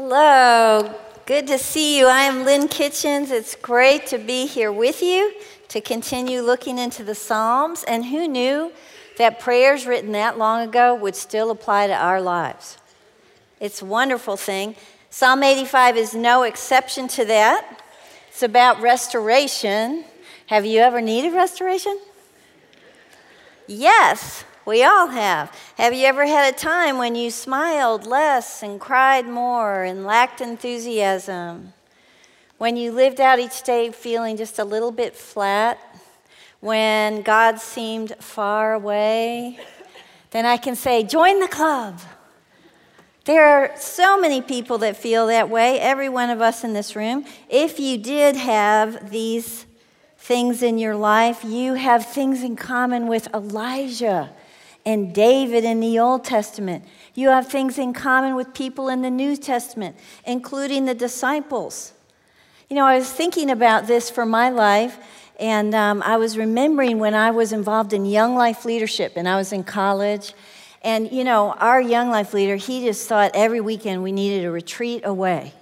Hello, good to see you. I am Lynn Kitchens. It's great to be here with you to continue looking into the Psalms. And who knew that prayers written that long ago would still apply to our lives? It's a wonderful thing. Psalm 85 is no exception to that. It's about restoration. Have you ever needed restoration? Yes. We all have. Have you ever had a time when you smiled less and cried more and lacked enthusiasm? When you lived out each day feeling just a little bit flat? When God seemed far away? Then I can say, join the club. There are so many people that feel that way, every one of us in this room. If you did have these things in your life, you have things in common with Elijah and David in the Old Testament. You have things in common with people in the New Testament, including the disciples. You know, I was thinking about this for my life, and um, I was remembering when I was involved in Young Life Leadership and I was in college. And, you know, our Young Life leader, he just thought every weekend we needed a retreat away.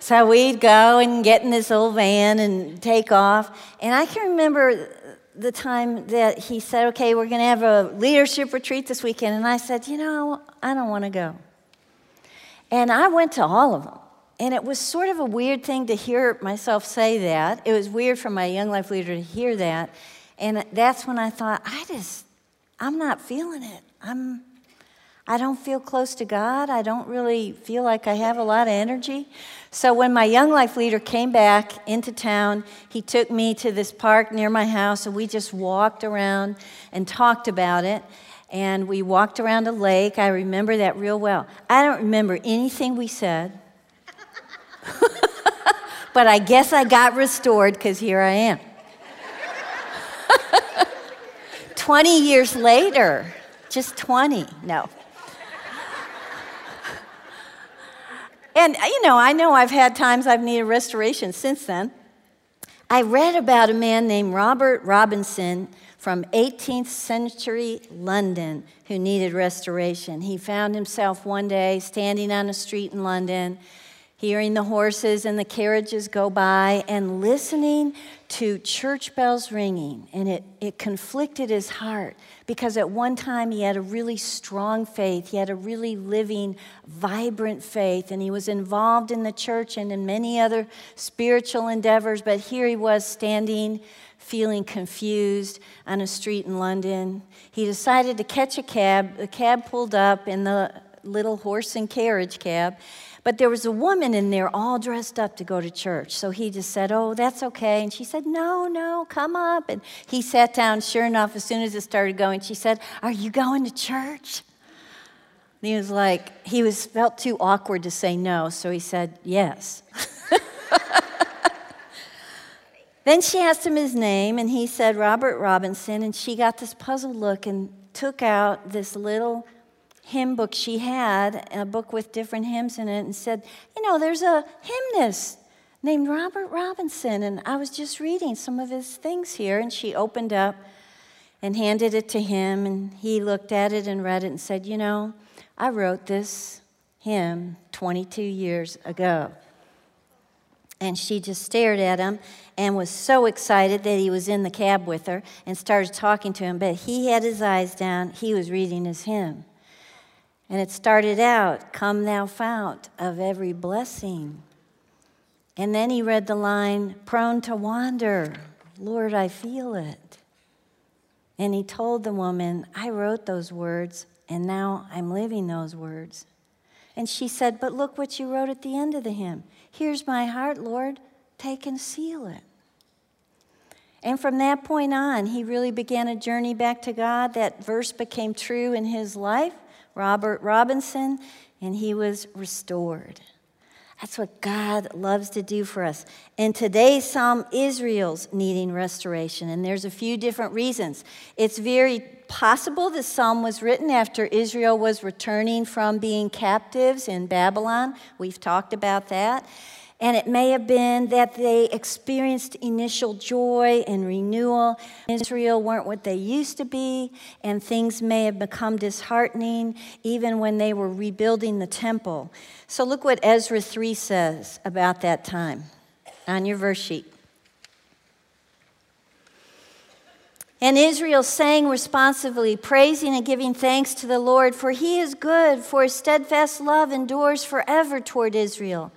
So we'd go and get in this old van and take off. And I can remember the time that he said, okay, we're going to have a leadership retreat this weekend. And I said, you know, I don't want to go. And I went to all of them. And it was sort of a weird thing to hear myself say that. It was weird for my young life leader to hear that. And that's when I thought, I just, I'm not feeling it. I'm, I don't feel close to God. I don't really feel like I have a lot of energy. So when my young life leader came back into town, he took me to this park near my house and we just walked around and talked about it. And we walked around a lake. I remember that real well. I don't remember anything we said. but I guess I got restored because here I am. 20 years later, just 20, no. And, uh, you know, I know I've had times I've needed restoration since then. I read about a man named Robert Robinson from 18th century London who needed restoration. He found himself one day standing on a street in London hearing the horses and the carriages go by and listening to church bells ringing. And it, it conflicted his heart because at one time he had a really strong faith, he had a really living, vibrant faith, and he was involved in the church and in many other spiritual endeavors. But here he was standing. Feeling confused on a street in London. He decided to catch a cab. The cab pulled up in the little horse and carriage cab, but there was a woman in there all dressed up to go to church. So he just said, Oh, that's okay. And she said, No, no, come up. And he sat down. Sure enough, as soon as it started going, she said, Are you going to church? And he was like, he was felt too awkward to say no, so he said, Yes. then she asked him his name, and he said, Robert Robinson. And she got this puzzled look and took out this little hymn book she had, a book with different hymns in it, and said, You know, there's a hymnist named Robert Robinson, and I was just reading some of his things here. And she opened up and handed it to him, and he looked at it and read it and said, You know, I wrote this hymn 22 years ago. And she just stared at him and was so excited that he was in the cab with her and started talking to him. But he had his eyes down, he was reading his hymn. And it started out, Come thou fount of every blessing. And then he read the line, Prone to wander, Lord, I feel it. And he told the woman, I wrote those words, and now I'm living those words. And she said, But look what you wrote at the end of the hymn. Here's my heart, Lord, take and seal it. And from that point on, he really began a journey back to God. That verse became true in his life. Robert Robinson, and he was restored. That's what God loves to do for us. And today, psalm, Israel's needing restoration, and there's a few different reasons. It's very possible this psalm was written after Israel was returning from being captives in Babylon. We've talked about that. And it may have been that they experienced initial joy and renewal. Israel weren't what they used to be, and things may have become disheartening even when they were rebuilding the temple. So look what Ezra 3 says about that time on your verse sheet. And Israel sang responsively, praising and giving thanks to the Lord, for he is good, for his steadfast love endures forever toward Israel.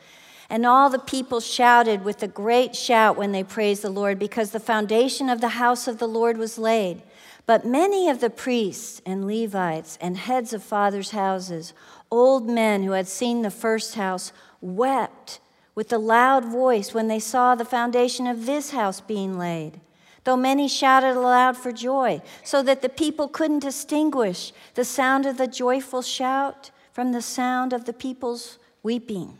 And all the people shouted with a great shout when they praised the Lord, because the foundation of the house of the Lord was laid. But many of the priests and Levites and heads of fathers' houses, old men who had seen the first house, wept with a loud voice when they saw the foundation of this house being laid. Though many shouted aloud for joy, so that the people couldn't distinguish the sound of the joyful shout from the sound of the people's weeping.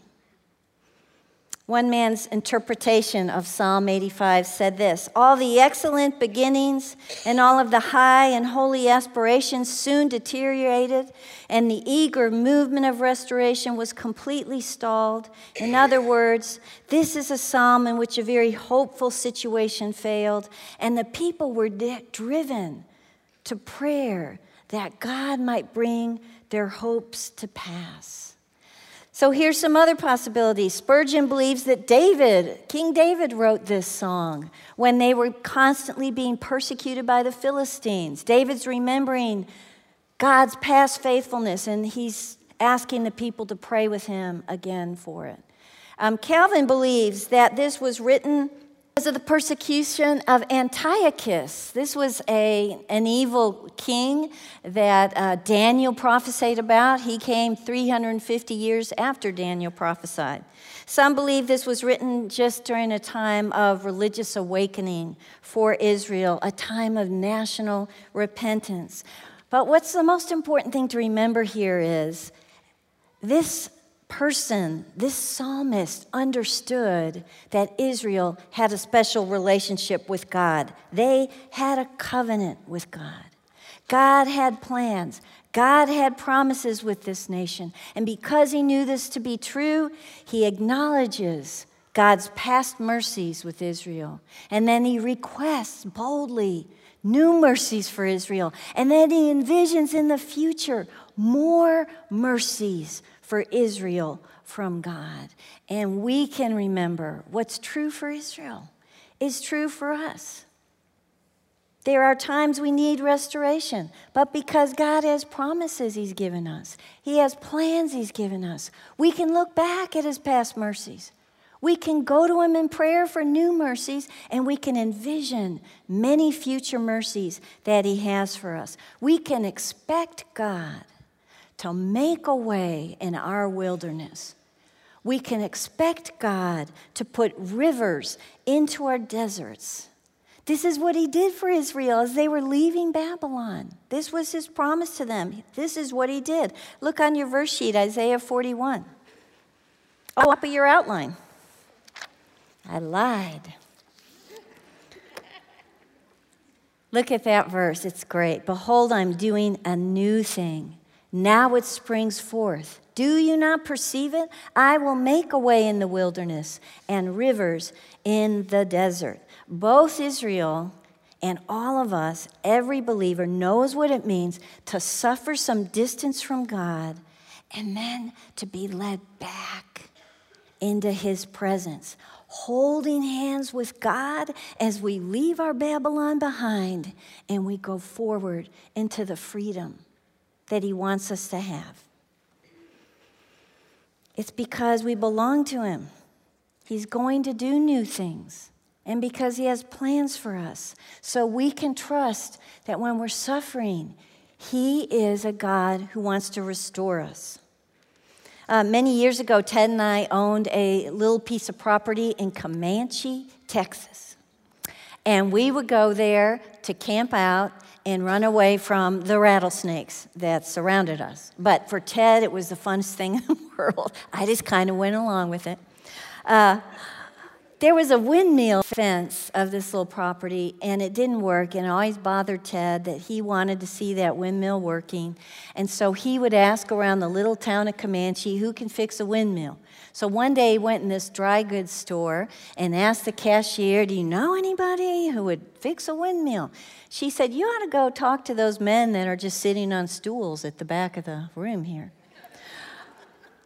One man's interpretation of Psalm 85 said this All the excellent beginnings and all of the high and holy aspirations soon deteriorated, and the eager movement of restoration was completely stalled. In other words, this is a psalm in which a very hopeful situation failed, and the people were driven to prayer that God might bring their hopes to pass. So here's some other possibilities. Spurgeon believes that David, King David, wrote this song when they were constantly being persecuted by the Philistines. David's remembering God's past faithfulness and he's asking the people to pray with him again for it. Um, Calvin believes that this was written because of the persecution of Antiochus. This was a, an evil king that uh, Daniel prophesied about. He came 350 years after Daniel prophesied. Some believe this was written just during a time of religious awakening for Israel, a time of national repentance. But what's the most important thing to remember here is this person, this psalmist, understood that Israel had a special relationship with God. They had a covenant with God. God had plans. God had promises with this nation. And because he knew this to be true, he acknowledges God's past mercies with Israel. And then he requests boldly new mercies for Israel. And then he envisions in the future more mercies for Israel from God. And we can remember what's true for Israel is true for us. There are times we need restoration, but because God has promises He's given us, He has plans He's given us, we can look back at His past mercies. We can go to Him in prayer for new mercies, and we can envision many future mercies that He has for us. We can expect God to make a way in our wilderness. We can expect God to put rivers into our deserts. This is what he did for Israel as they were leaving Babylon. This was his promise to them. This is what he did. Look on your verse sheet, Isaiah 41. Oh, up at your outline. I lied. Look at that verse. It's great. Behold, I'm doing a new thing. Now it springs forth. Do you not perceive it? I will make a way in the wilderness and rivers in the desert. Both Israel and all of us, every believer, knows what it means to suffer some distance from God and then to be led back into His presence, holding hands with God as we leave our Babylon behind and we go forward into the freedom that He wants us to have. It's because we belong to Him. He's going to do new things, and because He has plans for us. So we can trust that when we're suffering, He is a God who wants to restore us. Uh, many years ago, Ted and I owned a little piece of property in Comanche, Texas. And we would go there to camp out and run away from the rattlesnakes that surrounded us. But for Ted, it was the funnest thing in the world. I just kind of went along with it. Uh, there was a windmill fence of this little property, and it didn't work. And it always bothered Ted that he wanted to see that windmill working. And so he would ask around the little town of Comanche who can fix a windmill. So one day he went in this dry goods store and asked the cashier, Do you know anybody who would fix a windmill? She said, You ought to go talk to those men that are just sitting on stools at the back of the room here.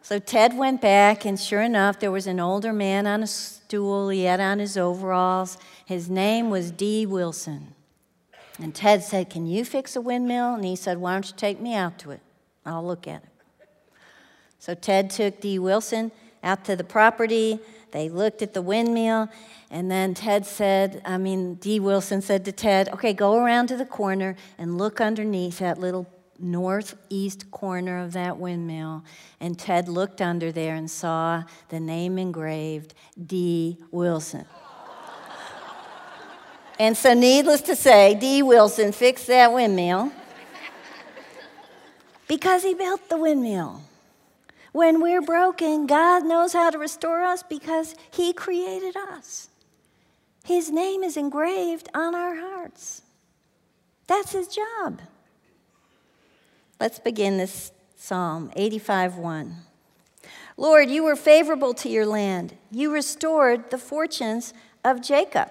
So Ted went back, and sure enough, there was an older man on a stool. He had on his overalls. His name was D. Wilson. And Ted said, Can you fix a windmill? And he said, Why don't you take me out to it? I'll look at it. So Ted took D. Wilson out to the property. They looked at the windmill. And then Ted said, I mean, D. Wilson said to Ted, Okay, go around to the corner and look underneath that little northeast corner of that windmill, and Ted looked under there and saw the name engraved D. Wilson. and so, needless to say, D. Wilson fixed that windmill because he built the windmill. When we're broken, God knows how to restore us because He created us. His name is engraved on our hearts. That's His job. Let's begin this psalm 85 1. Lord, you were favorable to your land. You restored the fortunes of Jacob.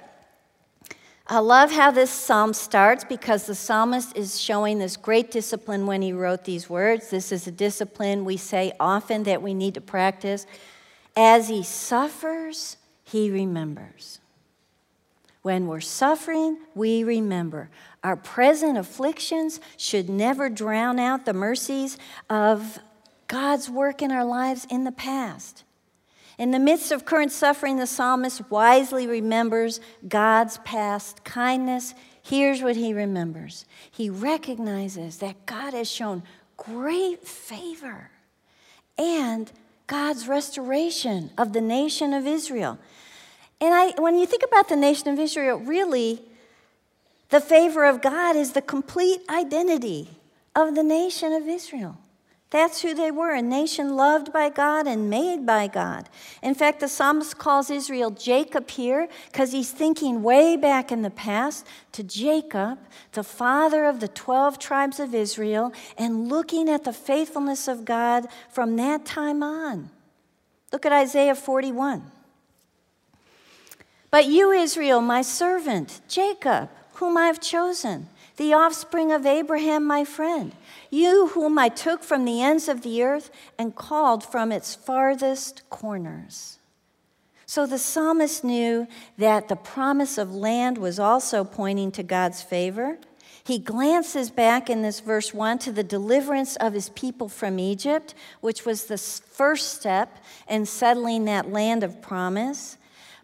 I love how this psalm starts because the psalmist is showing this great discipline when he wrote these words. This is a discipline we say often that we need to practice. As he suffers, he remembers. When we're suffering, we remember. Our present afflictions should never drown out the mercies of God's work in our lives in the past. In the midst of current suffering, the psalmist wisely remembers God's past kindness. Here's what he remembers he recognizes that God has shown great favor and God's restoration of the nation of Israel. And I, when you think about the nation of Israel, really, the favor of God is the complete identity of the nation of Israel. That's who they were a nation loved by God and made by God. In fact, the psalmist calls Israel Jacob here because he's thinking way back in the past to Jacob, the father of the 12 tribes of Israel, and looking at the faithfulness of God from that time on. Look at Isaiah 41. But you, Israel, my servant, Jacob, whom I have chosen, the offspring of Abraham, my friend, you whom I took from the ends of the earth and called from its farthest corners. So the psalmist knew that the promise of land was also pointing to God's favor. He glances back in this verse 1 to the deliverance of his people from Egypt, which was the first step in settling that land of promise.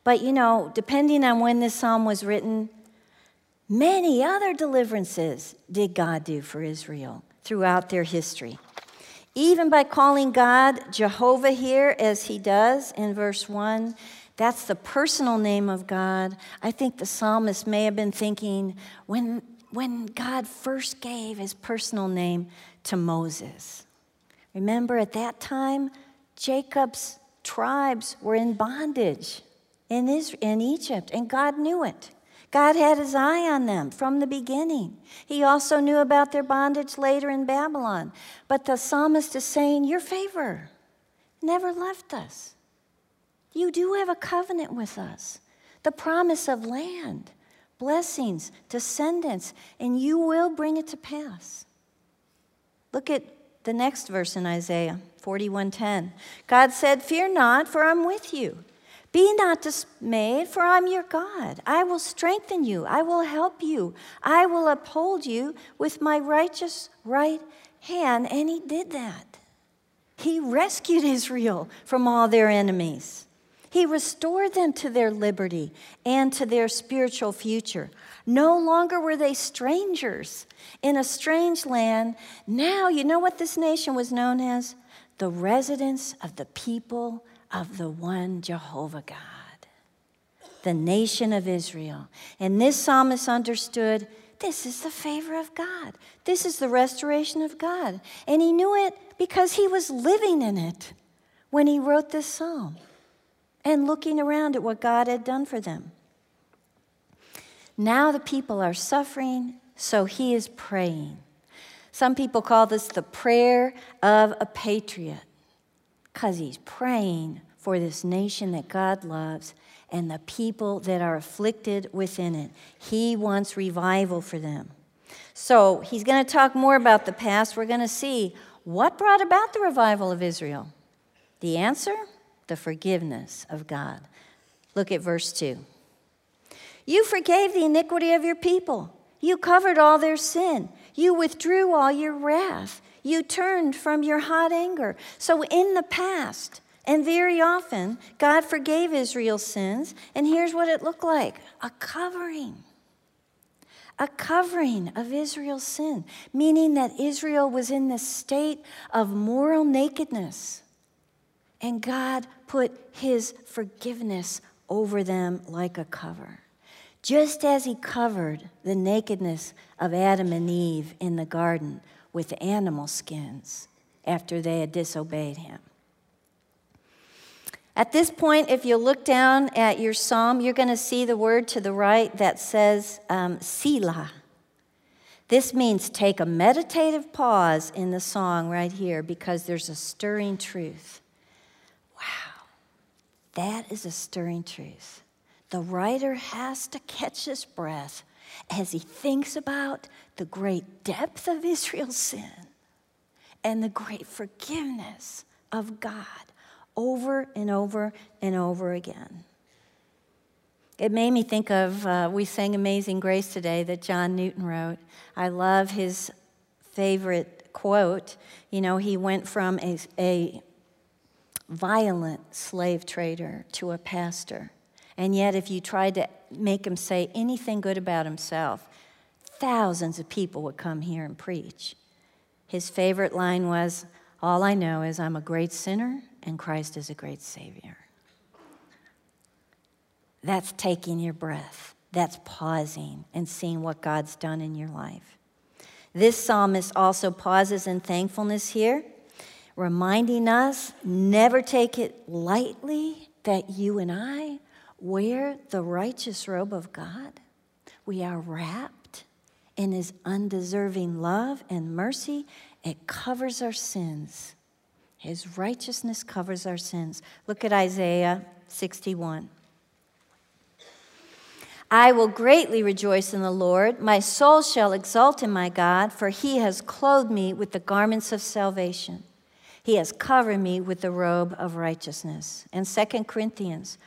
But you know, depending on when this psalm was written, Many other deliverances did God do for Israel throughout their history. Even by calling God Jehovah here, as he does in verse 1, that's the personal name of God. I think the psalmist may have been thinking when, when God first gave his personal name to Moses. Remember, at that time, Jacob's tribes were in bondage in, Israel, in Egypt, and God knew it. God had his eye on them from the beginning. He also knew about their bondage later in Babylon. But the psalmist is saying, Your favor never left us. You do have a covenant with us, the promise of land, blessings, descendants, and you will bring it to pass. Look at the next verse in Isaiah 41:10. God said, "Fear not, for I'm with you. Be not dismayed, for I'm your God. I will strengthen you. I will help you. I will uphold you with my righteous right hand. And he did that. He rescued Israel from all their enemies. He restored them to their liberty and to their spiritual future. No longer were they strangers in a strange land. Now, you know what this nation was known as? The residence of the people of the one Jehovah God, the nation of Israel. And this psalmist understood this is the favor of God, this is the restoration of God. And he knew it because he was living in it when he wrote this psalm. and looking around at what God had done for them. Now the people are suffering, so he is praying. Some people call this the prayer of a patriot because he's praying for this nation that God loves and the people that are afflicted within it. He wants revival for them. So he's going to talk more about the past. We're going to see what brought about the revival of Israel. The answer? The forgiveness of God. Look at verse 2. You forgave the iniquity of your people. You covered all their sin. You withdrew all your wrath. You turned from your hot anger. So, in the past, and very often, God forgave Israel's sins, and here's what it looked like a covering. A covering of Israel's sin, meaning that Israel was in this state of moral nakedness. And God put his forgiveness over them like a cover. Just as he covered the nakedness of Adam and Eve in the garden with animal skins after they had disobeyed him. At this point, if you look down at your psalm, you're going to see the word to the right that says um, Selah. This means take a meditative pause in the song right here because there's a stirring truth. Wow, that is a stirring truth. The writer has to catch his breath as he thinks about the great depth of Israel's sin and the great forgiveness of God over and over and over again. It made me think of, uh, we sang Amazing Grace today that John Newton wrote. I love his favorite quote. You know, he went from a, a violent slave trader to a pastor. And yet, if you tried to make him say anything good about himself, thousands of people would come here and preach. His favorite line was, All I know is I'm a great sinner and Christ is a great Savior. That's taking your breath. That's pausing and seeing what God's done in your life. This psalmist also pauses in thankfulness here, reminding us never take it lightly that you and I wear the righteous robe of God. We are wrapped in his undeserving love and mercy. It covers our sins. His righteousness covers our sins. Look at Isaiah 61. I will greatly rejoice in the Lord. My soul shall exult in my God, for he has clothed me with the garments of salvation. He has covered me with the robe of righteousness. And 2 Corinthians,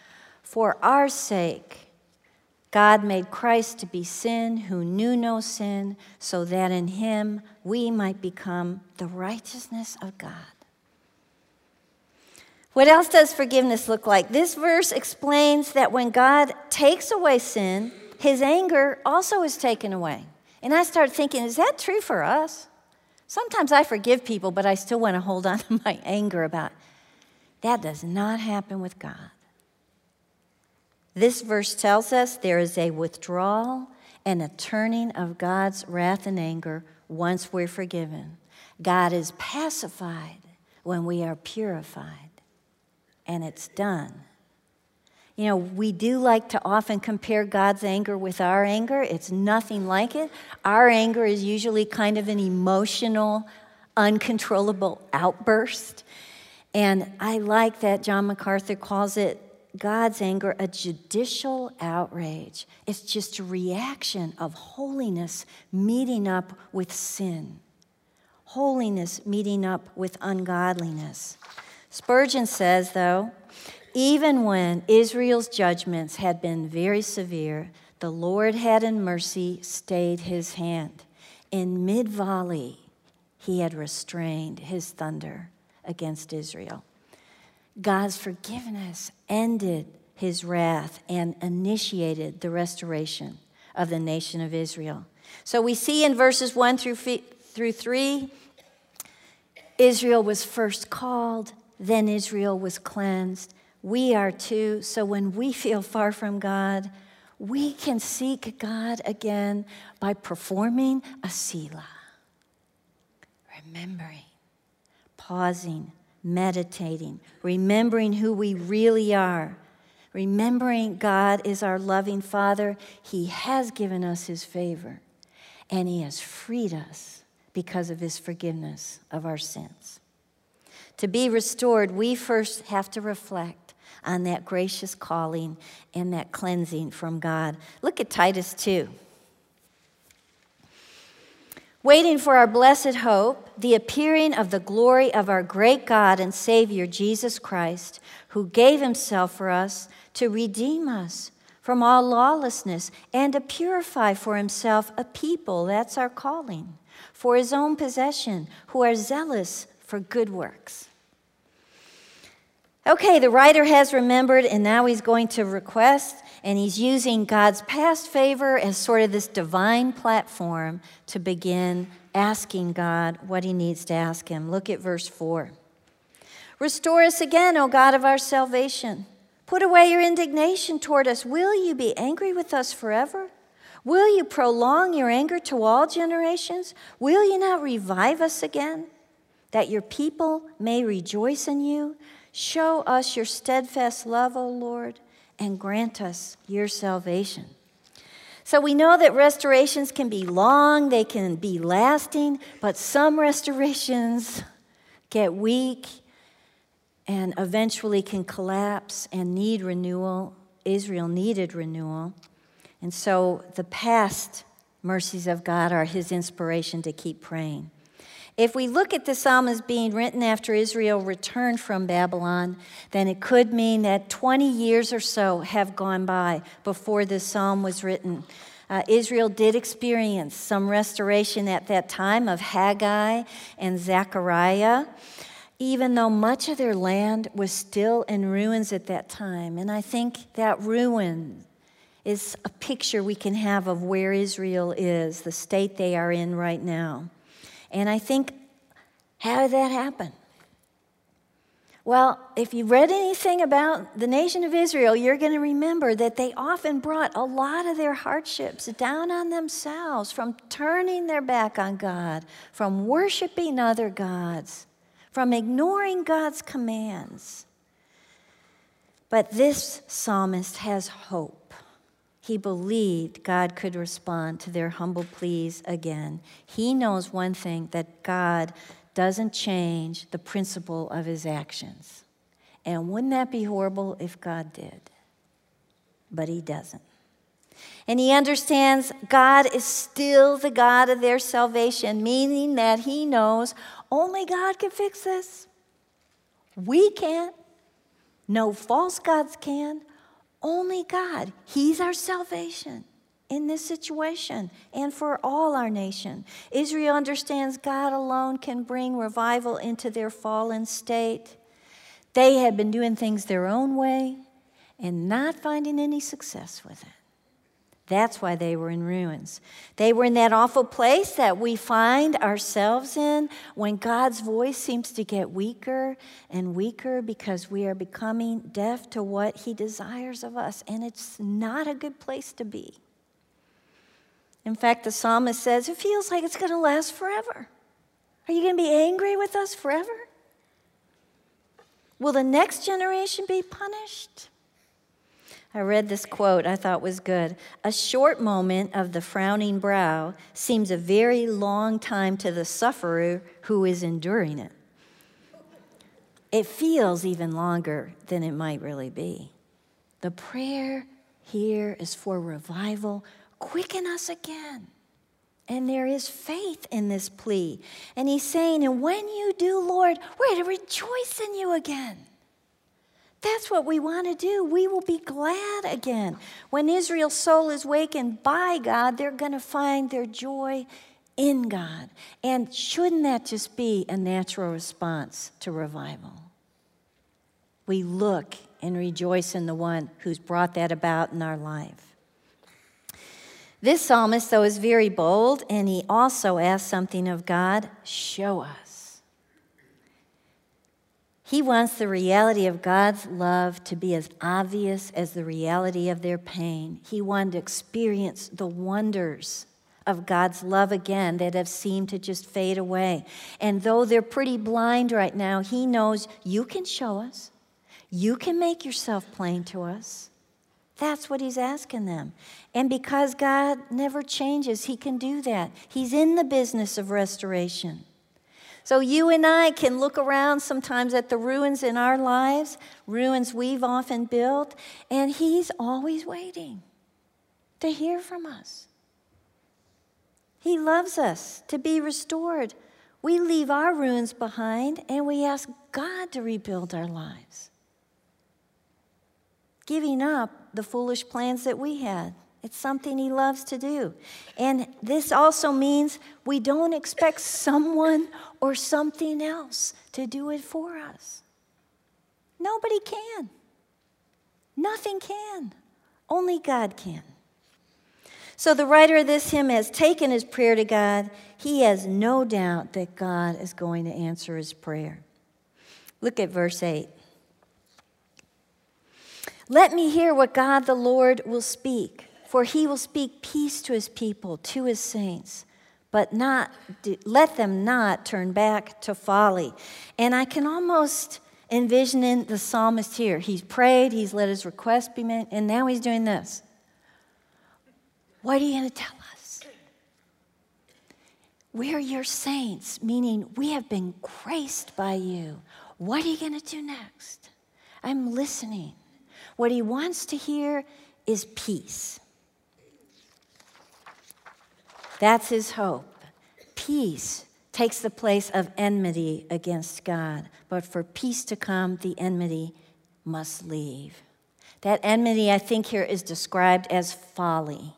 for our sake, God made Christ to be sin who knew no sin, so that in him we might become the righteousness of God. What else does forgiveness look like? This verse explains that when God takes away sin, his anger also is taken away. And I started thinking, is that true for us? Sometimes I forgive people, but I still want to hold on to my anger about it. That does not happen with God. This verse tells us there is a withdrawal and a turning of God's wrath and anger once we're forgiven. God is pacified when we are purified and it's done. You know, we do like to often compare God's anger with our anger. It's nothing like it. Our anger is usually kind of an emotional, uncontrollable outburst. And I like that John MacArthur calls it God's anger a judicial outrage. It's just a reaction of holiness meeting up with sin, holiness meeting up with ungodliness. Spurgeon says, though, even when Israel's judgments had been very severe, the Lord had in mercy stayed his hand. In mid volley, he had restrained his thunder against Israel. God's forgiveness ended his wrath and initiated the restoration of the nation of Israel. So we see in verses 1 through, through 3 Israel was first called, then Israel was cleansed. We are too. So when we feel far from God, we can seek God again by performing a Selah. Remembering, pausing, meditating, remembering who we really are remembering God is our loving Father, He has given us His favor, and He has freed us because of His forgiveness of our sins. To be restored, we first have to reflect on that gracious calling and that cleansing from God. Look at Titus 2. Waiting for our blessed hope, the appearing of the glory of our great God and Savior Jesus Christ, who gave himself for us to redeem us from all lawlessness and to purify for himself a people, that's our calling, for his own possession, who are zealous for good works. Okay, the writer has remembered, and now he's going to request, and he's using God's past favor as sort of this divine platform to begin asking God what he needs to ask him. Look at verse 4. Restore us again, O God of our salvation. Put away your indignation toward us. Will you be angry with us forever? Will you prolong your anger to all generations? Will you not revive us again, that your people may rejoice in you? Show us your steadfast love, O Lord, and grant us your salvation. So we know that restorations can be long, they can be lasting, but some restorations get weak and eventually can collapse and need renewal. Israel needed renewal. And so the past mercies of God are his inspiration to keep praying. If we look at the psalm as being written after Israel returned from Babylon, then it could mean that 20 years or so have gone by before this psalm was written. Uh, Israel did experience some restoration at that time of Haggai and Zechariah even though much of their land was still in ruins at that time. And I think that ruin is a picture we can have of where Israel is, the state they are in right now. And I think, how did that happen? Well, if you've read anything about the nation of Israel, you're going to remember that they often brought a lot of their hardships down on themselves from turning their back on God, from worshiping other gods from ignoring God's commands. But this psalmist has hope. He believed God could respond to their humble pleas again. He knows one thing that God doesn't change the principle of his actions. And wouldn't that be horrible if God did? But he doesn't. And he understands God is still the God of their salvation, meaning that he knows only God can fix this. We can't. No false gods can. Only God. He's our salvation in this situation and for all our nation. Israel understands God alone can bring revival into their fallen state. They had been doing things their own way and not finding any success with it. That's why they were in ruins. They were in that awful place that we find ourselves in when God's voice seems to get weaker and weaker because we are becoming deaf to what He desires of us. And it's not a good place to be. In fact, the psalmist says, It feels like it's going to last forever. Are you going to be angry with us forever? Will the next generation be punished? I read this quote I thought was good. A short moment of the frowning brow seems a very long time to the sufferer who is enduring it. It feels even longer than it might really be. The prayer here is for revival. Quicken us again. And there is faith in this plea. And he's saying, And when you do, Lord, we're to rejoice in you again. That's what we want to do. We will be glad again. When Israel's soul is wakened by God, they're going to find their joy in God. And shouldn't that just be a natural response to revival? We look and rejoice in the one who's brought that about in our life. This psalmist, though, is very bold, and he also asks something of God show us. He wants the reality of God's love to be as obvious as the reality of their pain. He wanted to experience the wonders of God's love again that have seemed to just fade away. And though they're pretty blind right now, He knows you can show us. You can make yourself plain to us. That's what he's asking them. And because God never changes, he can do that. He's in the business of restoration. So you and I can look around sometimes at the ruins in our lives, ruins we've often built, and he's always waiting to hear from us. He loves us to be restored. We leave our ruins behind and we ask God to rebuild our lives giving up the foolish plans that we had. It's something he loves to do. And this also means we don't expect someone or something else to do it for us. Nobody can. Nothing can. Only God can. So the writer of this hymn has taken his prayer to God. He has no doubt that God is going to answer his prayer. Look at verse 8. Let me hear what God the Lord will speak, for he will speak peace to his people, to his saints, but not let them not turn back to folly. And I can almost envision the psalmist here. He's prayed, he's let his request be made, and now he's doing this. What are you going to tell us? We're your saints, meaning we have been graced by you. What are you going to do next? I'm listening. What he wants to hear is peace. That's his hope. Peace takes the place of enmity against God. But for peace to come, the enmity must leave. That enmity, I think, here is described as folly.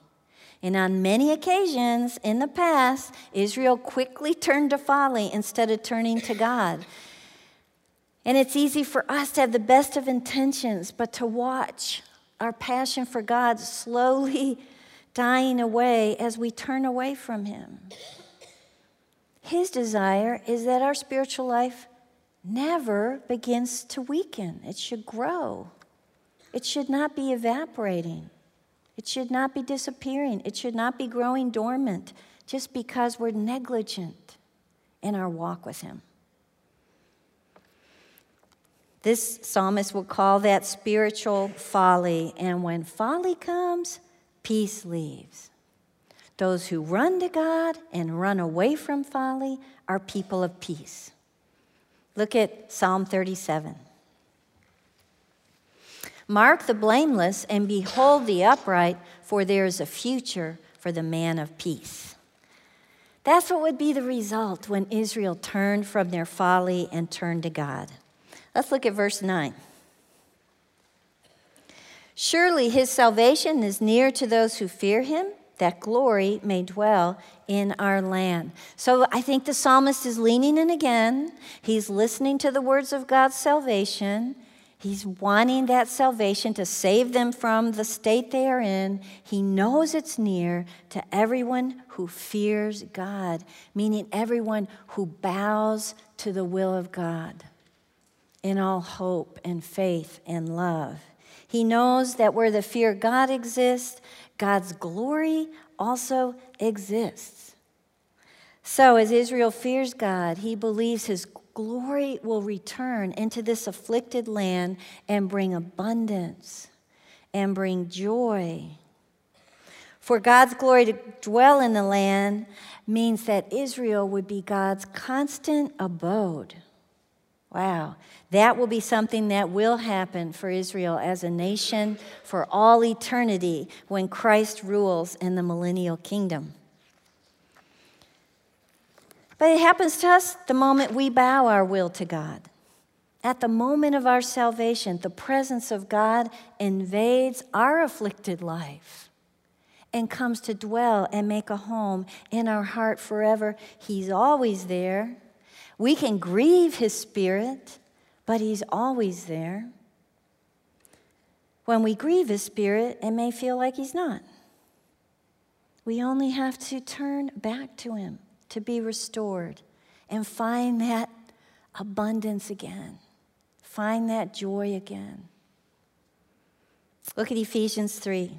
And on many occasions in the past, Israel quickly turned to folly instead of turning to God. And it's easy for us to have the best of intentions, but to watch our passion for God slowly dying away as we turn away from Him. His desire is that our spiritual life never begins to weaken, it should grow. It should not be evaporating. It should not be disappearing. It should not be growing dormant just because we're negligent in our walk with Him. This psalmist will call that spiritual folly. And when folly comes, peace leaves. Those who run to God and run away from folly are people of peace. Look at Psalm 37. Mark the blameless and behold the upright, for there is a future for the man of peace. That's what would be the result when Israel turned from their folly and turned to God. Let's look at verse 9. Surely his salvation is near to those who fear him, that glory may dwell in our land. So I think the psalmist is leaning in again. He's listening to the words of God's salvation. He's wanting that salvation to save them from the state they are in. He knows it's near to everyone who fears God, meaning everyone who bows to the will of God in all hope and faith and love. He knows that where the fear of God exists, God's glory also exists. So, as Israel fears God, he believes his glory will return into this afflicted land and bring abundance and bring joy. For God's glory to dwell in the land means that Israel would be God's constant abode. Wow. That will be something that will happen for Israel as a nation for all eternity when Christ rules in the millennial kingdom. But it happens to us the moment we bow our will to God. At the moment of our salvation, the presence of God invades our afflicted life and comes to dwell and make a home in our heart forever. He's always there. We can grieve his spirit, but he's always there. When we grieve his spirit, it may feel like he's not. We only have to turn back to him to be restored and find that abundance again, find that joy again. Look at Ephesians 3.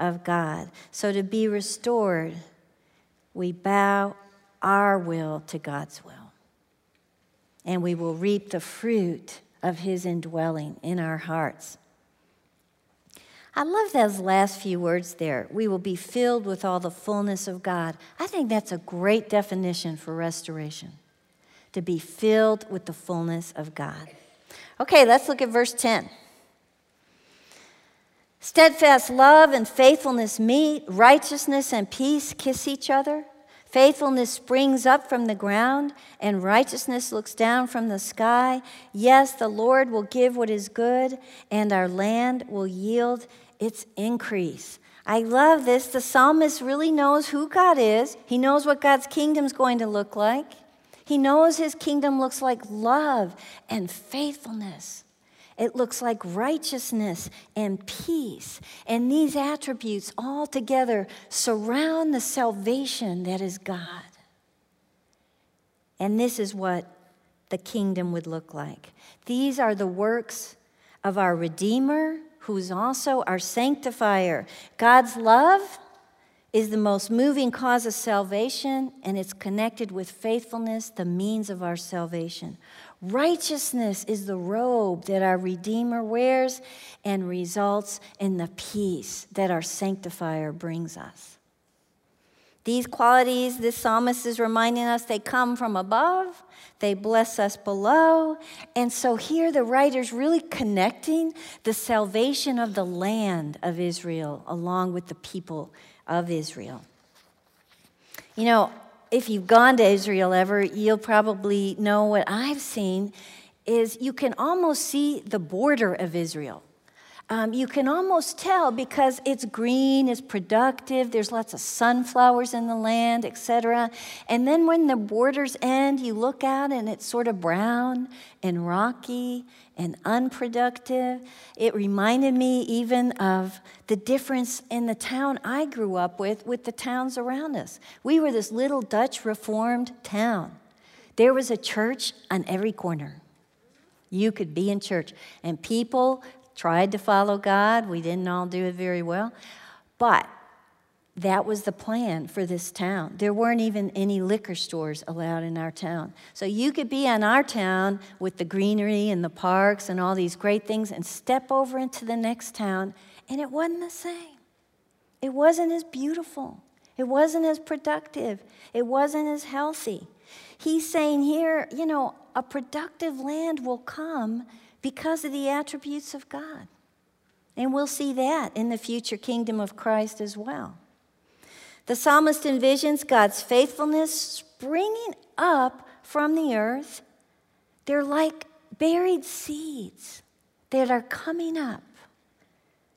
of God. So to be restored, we bow our will to God's will and we will reap the fruit of his indwelling in our hearts. I love those last few words there. We will be filled with all the fullness of God. I think that's a great definition for restoration to be filled with the fullness of God. Okay, let's look at verse 10. Steadfast love and faithfulness meet, righteousness and peace kiss each other. Faithfulness springs up from the ground, and righteousness looks down from the sky. Yes, the Lord will give what is good, and our land will yield its increase. I love this. The psalmist really knows who God is, he knows what God's kingdom is going to look like. He knows his kingdom looks like love and faithfulness. It looks like righteousness and peace. And these attributes all together surround the salvation that is God. And this is what the kingdom would look like. These are the works of our Redeemer, who's also our sanctifier. God's love is the most moving cause of salvation, and it's connected with faithfulness, the means of our salvation. Righteousness is the robe that our Redeemer wears and results in the peace that our Sanctifier brings us. These qualities, this psalmist is reminding us, they come from above, they bless us below. And so here the writer's really connecting the salvation of the land of Israel along with the people of Israel. You know, if you've gone to Israel ever, you'll probably know what I've seen is you can almost see the border of Israel. Um, you can almost tell because it's green, it's productive, there's lots of sunflowers in the land, etc. And then when the borders end, you look out and it's sort of brown and rocky and unproductive. It reminded me even of the difference in the town I grew up with with the towns around us. We were this little Dutch Reformed town. There was a church on every corner. You could be in church, and people tried to follow God. We didn't all do it very well. But that was the plan for this town. There weren't even any liquor stores allowed in our town. So you could be in our town with the greenery and the parks and all these great things and step over into the next town, and it wasn't the same. It wasn't as beautiful. It wasn't as productive. It wasn't as healthy. He's saying here, you know, a productive land will come because of the attributes of God. And we'll see that in the future kingdom of Christ as well. The psalmist envisions God's faithfulness springing up from the earth. They're like buried seeds that are coming up.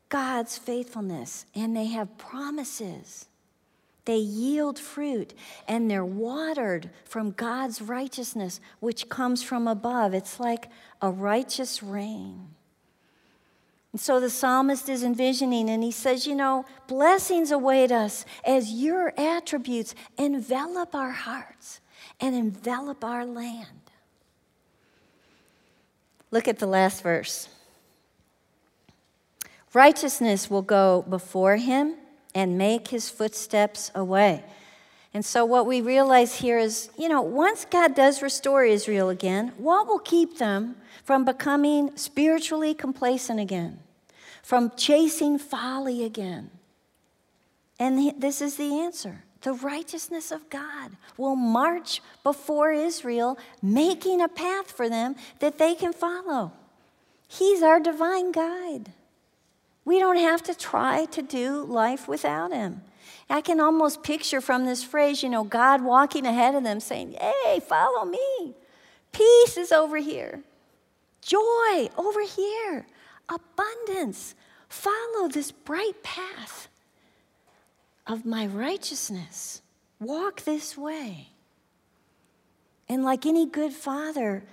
God's faithfulness, and they have promises. They yield fruit and they're watered from God's righteousness, which comes from above. It's like a righteous rain. And so the psalmist is envisioning, and he says, You know, blessings await us as your attributes envelop our hearts and envelop our land. Look at the last verse. Righteousness will go before him and make his footsteps away. And so, what we realize here is you know, once God does restore Israel again, what will keep them from becoming spiritually complacent again, from chasing folly again? And this is the answer the righteousness of God will march before Israel, making a path for them that they can follow. He's our divine guide. We don't have to try to do life without Him. I can almost picture from this phrase, you know, God walking ahead of them saying, Hey, follow me. Peace is over here, joy over here, abundance. Follow this bright path of my righteousness. Walk this way. And like any good father,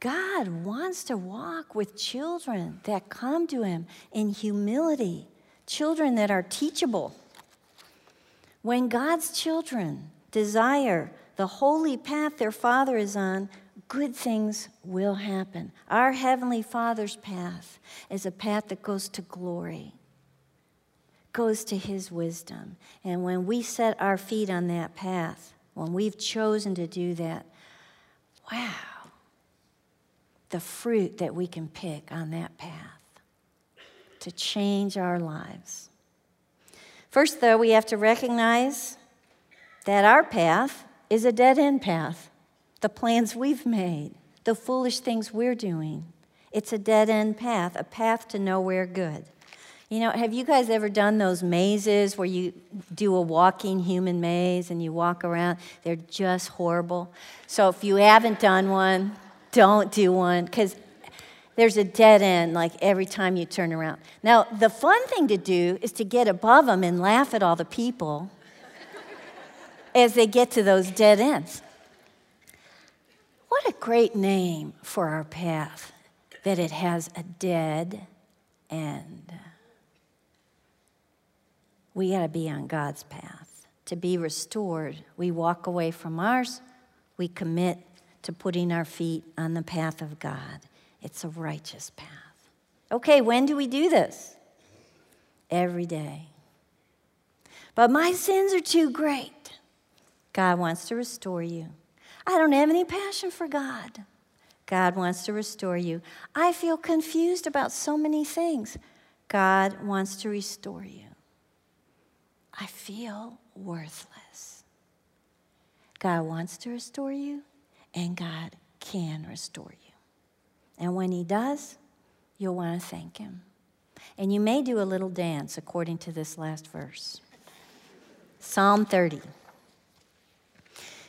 God wants to walk with children that come to Him in humility, children that are teachable. When God's children desire the holy path their Father is on, good things will happen. Our Heavenly Father's path is a path that goes to glory, goes to His wisdom. And when we set our feet on that path, when we've chosen to do that, wow, the fruit that we can pick on that path to change our lives. First, though, we have to recognize that our path is a dead end path. The plans we've made, the foolish things we're doing, it's a dead end path, a path to nowhere good. You know, have you guys ever done those mazes where you do a walking human maze and you walk around? They're just horrible. So if you haven't done one, don't do one because there's a dead end like every time you turn around. Now, the fun thing to do is to get above them and laugh at all the people as they get to those dead ends. What a great name for our path that it has a dead end. We got to be on God's path. To be restored, we walk away from ours, we commit to putting our feet on the path of God. It's a righteous path. Okay, when do we do this? Every day. But my sins are too great. God wants to restore you. I don't have any passion for God. God wants to restore you. I feel confused about so many things. God wants to restore you. I feel worthless. God wants to restore you and God can restore you. And when He does, you'll want to thank Him. And you may do a little dance according to this last verse Psalm 30.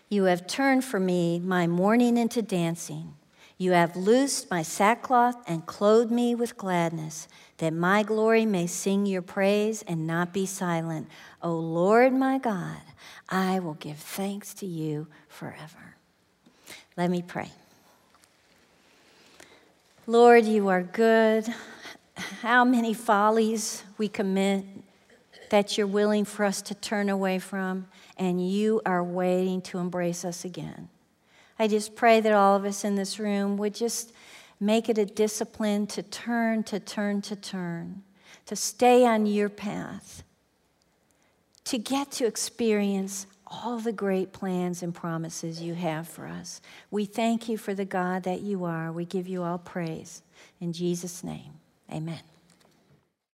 You have turned for me my mourning into dancing. You have loosed my sackcloth and clothed me with gladness, that my glory may sing your praise and not be silent. O Lord my God, I will give thanks to you forever. Let me pray. Lord, you are good. How many follies we commit that you're willing for us to turn away from, and you are waiting to embrace us again. I just pray that all of us in this room would just make it a discipline to turn, to turn, to turn, to stay on your path, to get to experience all the great plans and promises you have for us. We thank you for the God that you are. We give you all praise. In Jesus' name, amen.